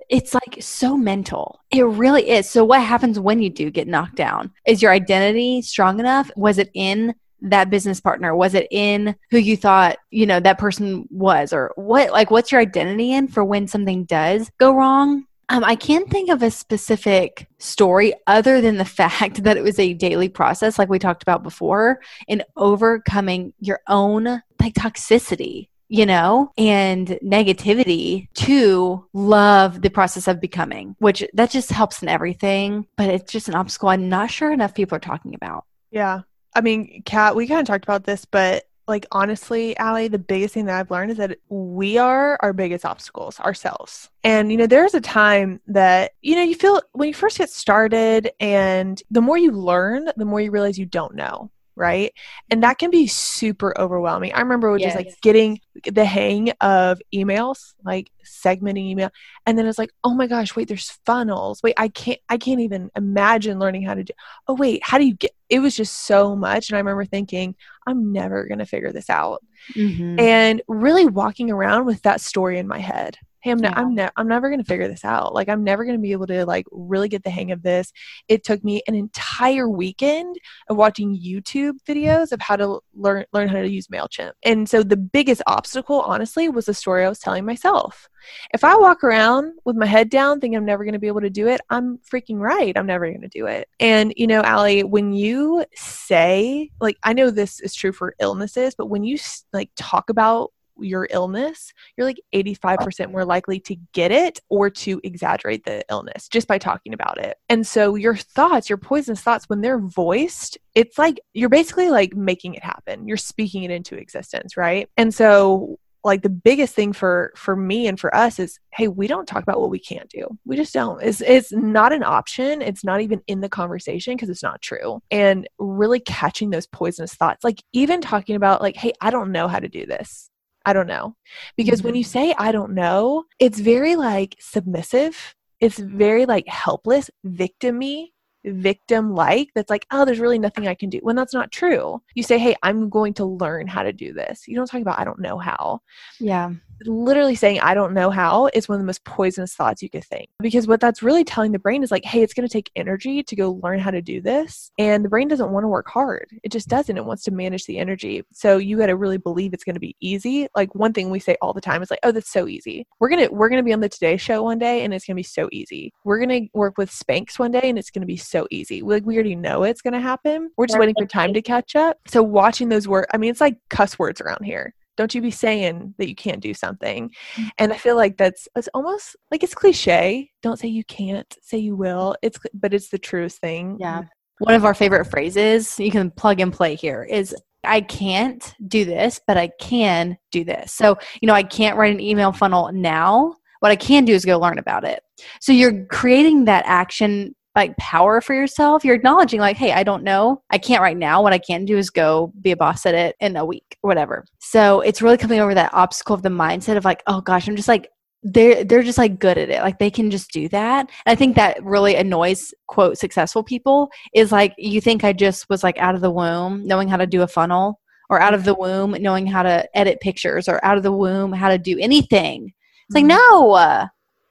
it's like so mental. It really is. So, what happens when you do get knocked down? Is your identity strong enough? Was it in that business partner? Was it in who you thought, you know, that person was? Or what, like, what's your identity in for when something does go wrong? Um, I can't think of a specific story other than the (laughs) fact that it was a daily process, like we talked about before, in overcoming your own like toxicity you know, and negativity to love the process of becoming, which that just helps in everything. But it's just an obstacle I'm not sure enough people are talking about. Yeah. I mean, Kat, we kind of talked about this, but like honestly, Allee, the biggest thing that I've learned is that we are our biggest obstacles ourselves. And you know, there's a time that you know you feel when you first get started, and the more you learn, the more you realize you don't know right? And that can be super overwhelming. I remember yes. just like getting the hang of emails, like segmenting email, and then it's like, oh my gosh, wait, there's funnels. Wait, I can't, I can't even imagine learning how to do. Oh wait, how do you get? It was just so much, and I remember thinking, I'm never gonna figure this out, mm-hmm. and really walking around with that story in my head hey i'm, ne- yeah. I'm, ne- I'm never going to figure this out. Like i'm never going to be able to like really get the hang of this. It took me an entire weekend of watching youtube videos of how to learn learn how to use mailchimp. And so the biggest obstacle honestly was the story i was telling myself. If i walk around with my head down thinking i'm never going to be able to do it i'm freaking right i'm never going to do it. And you know Allee, when you say like i know this is true for illnesses but when you like talk about your illness, you're like 85% more likely to get it or to exaggerate the illness just by talking about it. And so your thoughts, your poisonous thoughts, when they're voiced, it's like you're basically like making it happen. You're speaking it into existence, right? And so like the biggest thing for for me and for us is hey we don't talk about what we can't do we just don't it's it's not an option it's not even in the conversation because it's not true and really catching those poisonous thoughts like even talking about like hey i don't know how to do this I don't know. Because mm-hmm. when you say I don't know, it's very like submissive. It's very like helpless, victimy. Victim like that's like, oh, there's really nothing I can do. When that's not true. You say, hey, I'm going to learn how to do this. You don't talk about, I don't know how. Yeah. Literally saying, I don't know how is one of the most poisonous thoughts you could think. Because what that's really telling the brain is like, hey, it's going to take energy to go learn how to do this. And the brain doesn't want to work hard. It just doesn't. It wants to manage the energy. So you got to really believe it's going to be easy. Like one thing we say all the time is like, oh, that's so easy. We're going to, we're going to be on the Today Show one day and it's going to be so easy. We're going to work with Spanx one day and it's going to be so easy. Like we already know it's going to happen. We're just waiting for time to catch up. So watching those words, I mean, it's like cuss words around here. Don't you be saying that you can't do something. Mm-hmm. And I feel like that's it's almost like it's cliche. Don't say you can't, say you will. It's but it's the truest thing. Yeah. One of our favorite phrases, you can plug and play here, is I can't do this, but I can do this. So, you know, I can't write an email funnel now. What I can do is go learn about it. So you're creating that action like power for yourself. You're acknowledging, like, hey, I don't know. I can't right now. What I can do is go be a boss at it in a week or whatever. So it's really coming over that obstacle of the mindset of like, oh gosh, I'm just like they're they're just like good at it like they can just do that and i think that really annoys quote successful people is like you think i just was like out of the womb knowing how to do a funnel or out of the womb knowing how to edit pictures or out of the womb how to do anything it's like Mhm.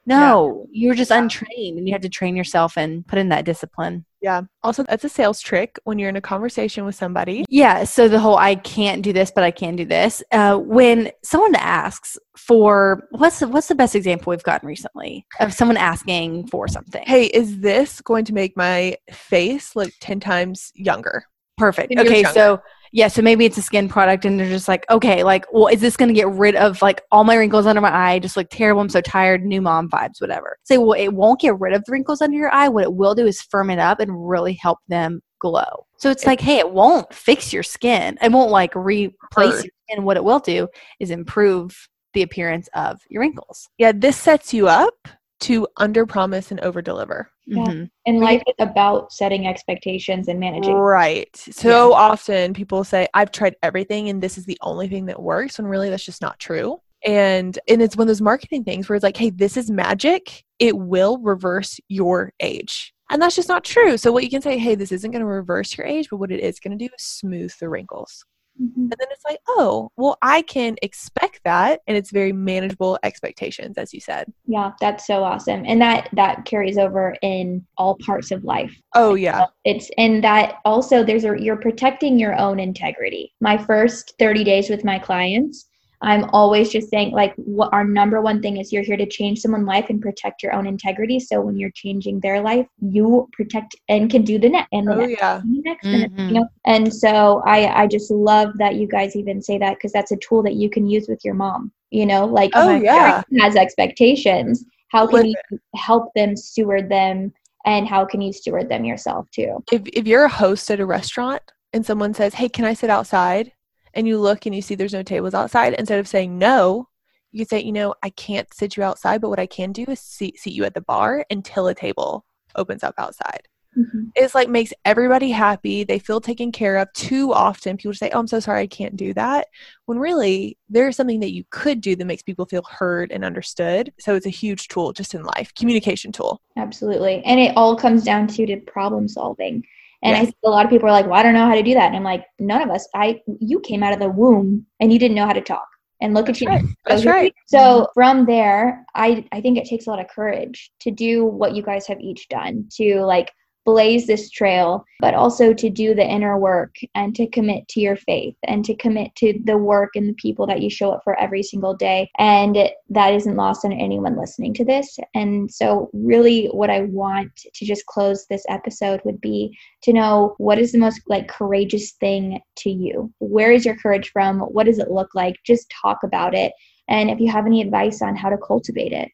No no you're just untrained and you have to train yourself and put in that discipline Yeah. Also, that's a sales trick when you're in a conversation with somebody. Yeah. So the whole I can't do this, but I can do this. Uh, when someone asks for what's the, what's the best example we've gotten recently of someone asking for something? Hey, is this going to make my face look 10 times younger? Perfect. Okay. younger. So yeah. So maybe it's a skin product, and they're just like, okay, like, well, is this going to get rid of like all my wrinkles under my eye? Just look terrible. I'm so tired. New mom vibes. Whatever. Say, well, it won't get rid of the wrinkles under your eye. What it will do is firm it up and really help them glow. So it's like, hey, it won't fix your skin. It won't like replace skin. What it will do is improve the appearance of your wrinkles. Yeah, this sets you up to under promise and over deliver. Yeah. Mhm. And life is about setting expectations and managing. Right. So often people say, I've tried everything and this is the only thing that works, when really that's just not true. And and it's one of those marketing things where it's like, hey, this is magic. It will reverse your age. And that's just not true. So what you can say, hey, this isn't going to reverse your age, but what it is going to do is smooth the wrinkles. Mhm. And then it's like, oh, well, I can expect that. And it's very manageable expectations, as you said. Yeah, that's so awesome. And that that carries over in all parts of life. Oh, yeah. It's and that also there's a you're protecting your own integrity. My first 30 days with my clients, I'm always just saying like what our number one thing is you're here to change someone's life and protect your own integrity. So when you're changing their life, you protect and can do the next and the Oh, next yeah. and the next and, the- Mhm. you know and so i i just love that you guys even say that because that's a tool that you can use with your mom you know like Oh, my yeah. has expectations how can Listen. you help them steward them and how can you steward them yourself too if if you're a host at a restaurant and someone says, "Hey, can I sit outside?" And you look and you see there's no tables outside, instead of saying no, you can say, "You know, I can't sit you outside, but what I can do is seat, seat you at the bar until a table opens up outside." Mm-hmm. It's like makes everybody happy. They feel taken care of. Too often, people say, "Oh, I'm so sorry, I can't do that." When really, there's something that you could do that makes people feel heard and understood. So it's a huge tool just in life, communication tool. absolutely and it all comes down to to problem solving and i think a lot of people are like well i don't know how to do that. And i'm like none of us. I you came out of the womb and you didn't know how to talk. And look That's at you right. That's So right. So mm-hmm. from there, I I think it takes a lot of courage to do what you guys have each done to like blaze this trail, but also to do the inner work and to commit to your faith and to commit to the work and the people that you show up for every single day. And that isn't lost on anyone listening to this. And so really what I want to just close this episode would be to know what is the most like courageous thing to you? Where is your courage from? What does it look like? Just talk about it. And if you have any advice on how to cultivate it.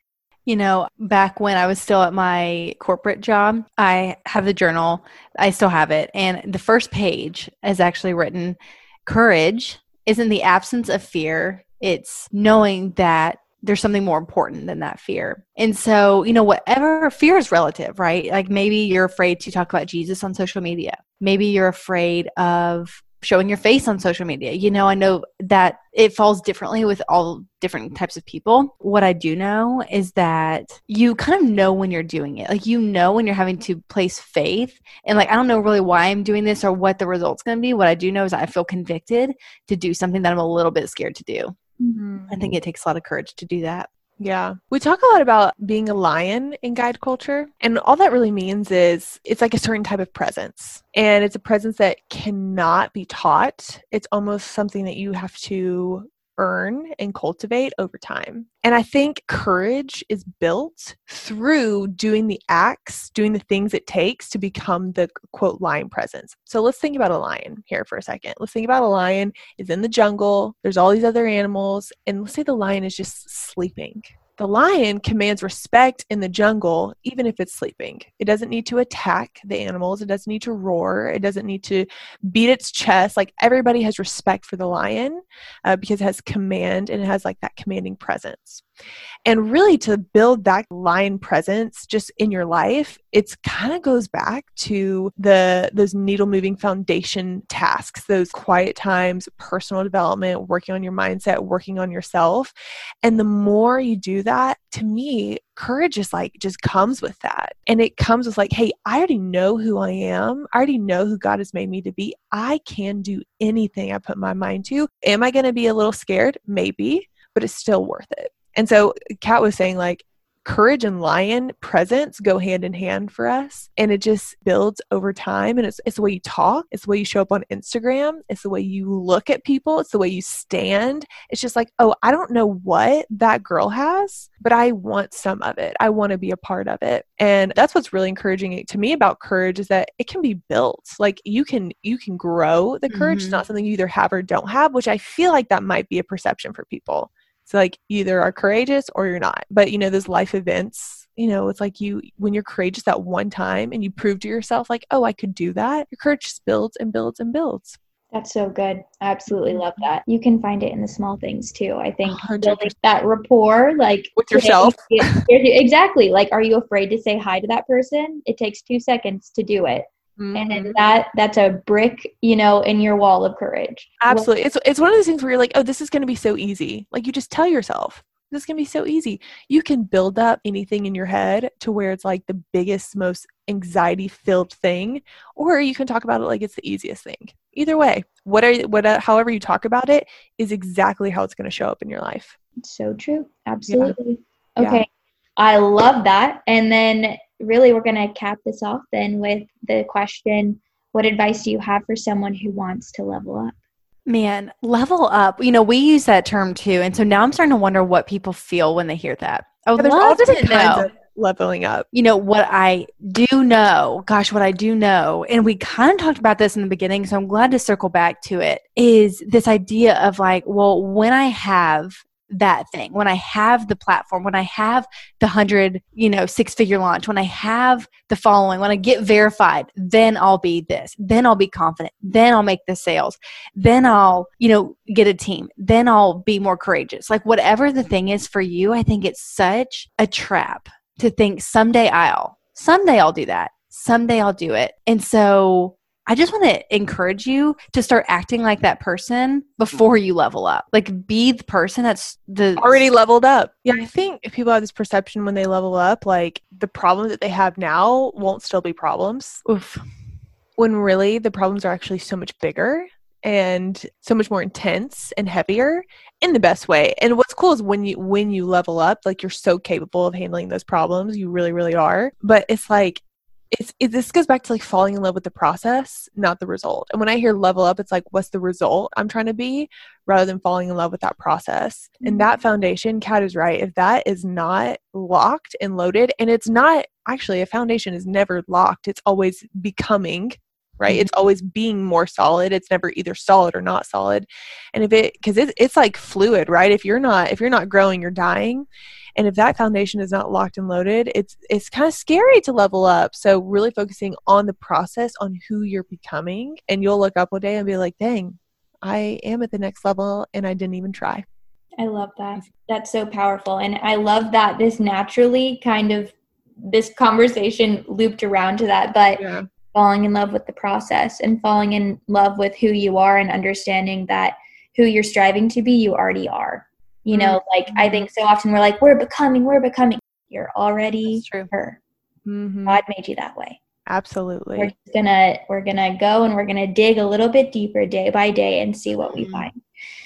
You know, back when I was still at my corporate job, I have the journal. I still have it. And the first page is actually written Courage isn't the absence of fear, it's knowing that there's something more important than that fear. And so, you know, whatever fear is relative, right? Like maybe you're afraid to talk about Jesus on social media. Maybe you're afraid of showing your face on social media. You know, I know that it falls differently with all different types of people. What I do know is that you kind of know when you're doing it. Like you know when you're having to place faith. And like I don't know really why I'm doing this or what the result's going to be. What I do know is I feel convicted to do something that I'm a little bit scared to do. Mm-hmm. I think it takes a lot of courage to do that. Yeah. We talk a lot about being a lion in guide culture. And all that really means is it's like a certain type of presence. And it's a presence that cannot be taught. It's almost something that you have to earn and cultivate over time. And I think courage is built through doing the acts, doing the things it takes to become the quote lion presence. So let's think about a lion here for a second. Let's think about a lion is in the jungle, there's all these other animals, and let's say the lion is just sleeping. The lion commands respect in the jungle, even if it's sleeping. It doesn't need to attack the animals. It doesn't need to roar. It doesn't need to beat its chest. Like everybody has respect for the lion uh, because it has command and it has like that commanding presence. And really, to build that lion presence just in your life, it's kind of goes back to the those needle moving foundation tasks, those quiet times, personal development, working on your mindset, working on yourself. And the more you do that, to me, courage is like just comes with that. And it comes with like, hey, I already know who I am. I already know who God has made me to be. I can do anything I put my mind to. Am I going to be a little scared? Maybe, but it's still worth it. And so Kat was saying like courage and lion presence go hand in hand for us. And it just builds over time. And it's, it's the way you talk. It's the way you show up on instagram. It's the way you look at people. It's the way you stand. It's just like oh i don't know what that girl has but i want some of it. I want to be a part of it. And that's what's really encouraging to me about courage is that it can be built. Like you can you can grow the courage. Mm-hmm. it's not something you either have or don't have which i feel like that might be a perception for people so like either are courageous or you're not. But you know, those life events, you know, it's like you when you're courageous that one time and you prove to yourself like, oh, I could do that, your courage just builds and builds and builds. That's so good. I absolutely love that. You can find it in the small things too. I think building that rapport, like with yourself. (laughs) exactly. Like, are you afraid to say hi to that person? It takes two seconds to do it. Mm-hmm. And that that's a brick, you know, in your wall of courage. Absolutely. It's it's one of those things where you're like, oh, this is gonna be so easy. Like you just tell yourself, this is gonna be so easy. You can build up anything in your head to where it's like the biggest, most anxiety filled thing, or you can talk about it like it's the easiest thing. Either way, what are what however you talk about it is exactly how it's gonna show up in your life. So true. Absolutely. Yeah. Okay. Yeah. I love that. And then really, we're going to cap this off then with the question What advice do you have for someone who wants to level up? Man, level up. You know, we use that term too. And so now I'm starting to wonder what people feel when they hear that. I would yeah, different to know. leveling up. You know, what I do know, gosh, what I do know, and we kind of talked about this in the beginning, so I'm glad to circle back to it, is this idea of like, well, when I have that thing. When i have the platform when i have the 100 you know six figure launch when i have the following when i get verified then i'll be this. Then i'll be confident. Then i'll make the sales. Then i'll you know get a team. Then i'll be more courageous. Like whatever the thing is for you i think it's such a trap to think someday i'll someday i'll do that. Someday i'll do it. And so I just want to encourage you to start acting like that person before you level up. Like be the person that's the already leveled up. Yeah, I think people have this perception when they level up, like the problems that they have now won't still be problems. Oof. When really the problems are actually so much bigger and so much more intense and heavier in the best way. And what's cool is when you when you level up, like you're so capable of handling those problems. You really, really are. But it's like it's it, this goes back to like falling in love with the process not the result and when i hear level up it's like what's the result i'm trying to be rather than falling in love with that process mm-hmm. and that foundation kat is right if that is not locked and loaded and it's not actually a foundation is never locked it's always becoming right? Mm-hmm. it's always being more solid. It's never either solid or not solid. And if it because it, it's like fluid right? If you're not if you're not growing you're dying. And if that foundation is not locked and loaded it's it's kind of scary to level up. So really focusing on the process on who you're becoming and you'll look up one day and be like dang i am at the next level and i didn't even try. I love that. That's so powerful. And i love that this naturally kind of this conversation looped around to that. But yeah falling in love with the process and falling in love with who you are and understanding that who you're striving to be, you already are. You know, mm-hmm. like I think so often we're like, we're becoming, we're becoming. You're already her. Mm-hmm. God made you that way. Absolutely. We're gonna we're gonna go and we're gonna dig a little bit deeper day by day and see what we mm-hmm. find.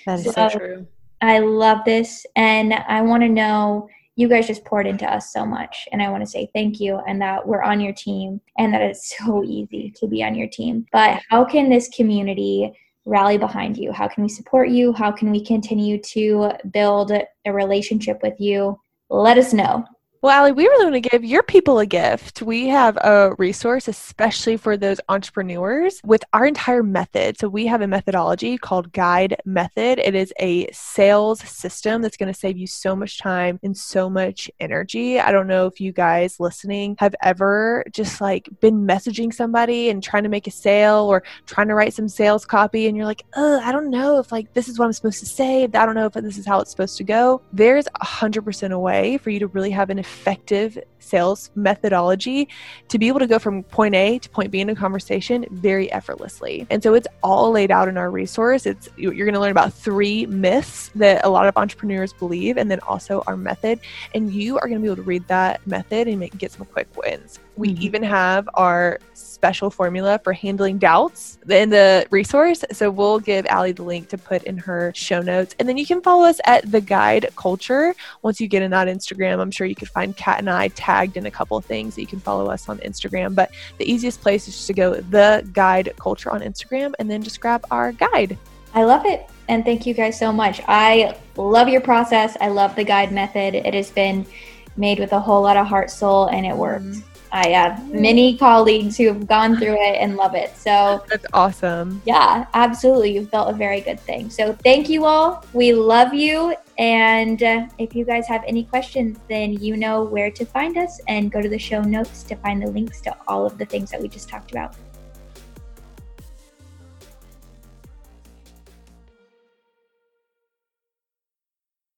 That is so, so true. I love this, and I want to know you guys just poured into us so much. And i want to say thank you and that we're on your team and that it's (laughs) so easy to be on your team. But how can this community rally behind you? How can we support you? How can we continue to build a relationship with you? Let us know well, Allee, we really want to give your people a gift. We have a resource, especially for those entrepreneurs, with our entire method. So, we have a methodology called Guide Method. It is a sales system that's going to save you so much time and so much energy. I don't know if you guys listening have ever just like been messaging somebody and trying to make a sale or trying to write some sales copy, and you're like, oh, I don't know if like this is what I'm supposed to say. I don't know if this is how it's supposed to go. There's 100% a way for you to really have an effective sales methodology to be able to go from point A to point B in a conversation very effortlessly. And so it's all laid out in our resource. It's you're going to learn about three myths that a lot of entrepreneurs believe and then also our method and you are going to be able to read that method and make, get some quick wins. We mm-hmm. even have our special formula for handling doubts in the resource. So we'll give Allee the link to put in her show notes. And then you can follow us at the guide culture. Once you get in that Instagram, I'm sure you could find Kat and I tagged in a couple of things that you can follow us on Instagram. But the easiest place is just to go the guide culture on Instagram and then just grab our guide. I love it. And thank you guys so much. I love your process. I love the guide method. It has been made with a whole lot of heart, soul, and it works. Mm-hmm. I have many colleagues who have gone through it and love it. So that's awesome. Yeah, absolutely. You've built a very good thing. So thank you all. We love you. And uh, if you guys have any questions, then you know where to find us and go to the show notes to find the links to all of the things that we just talked about.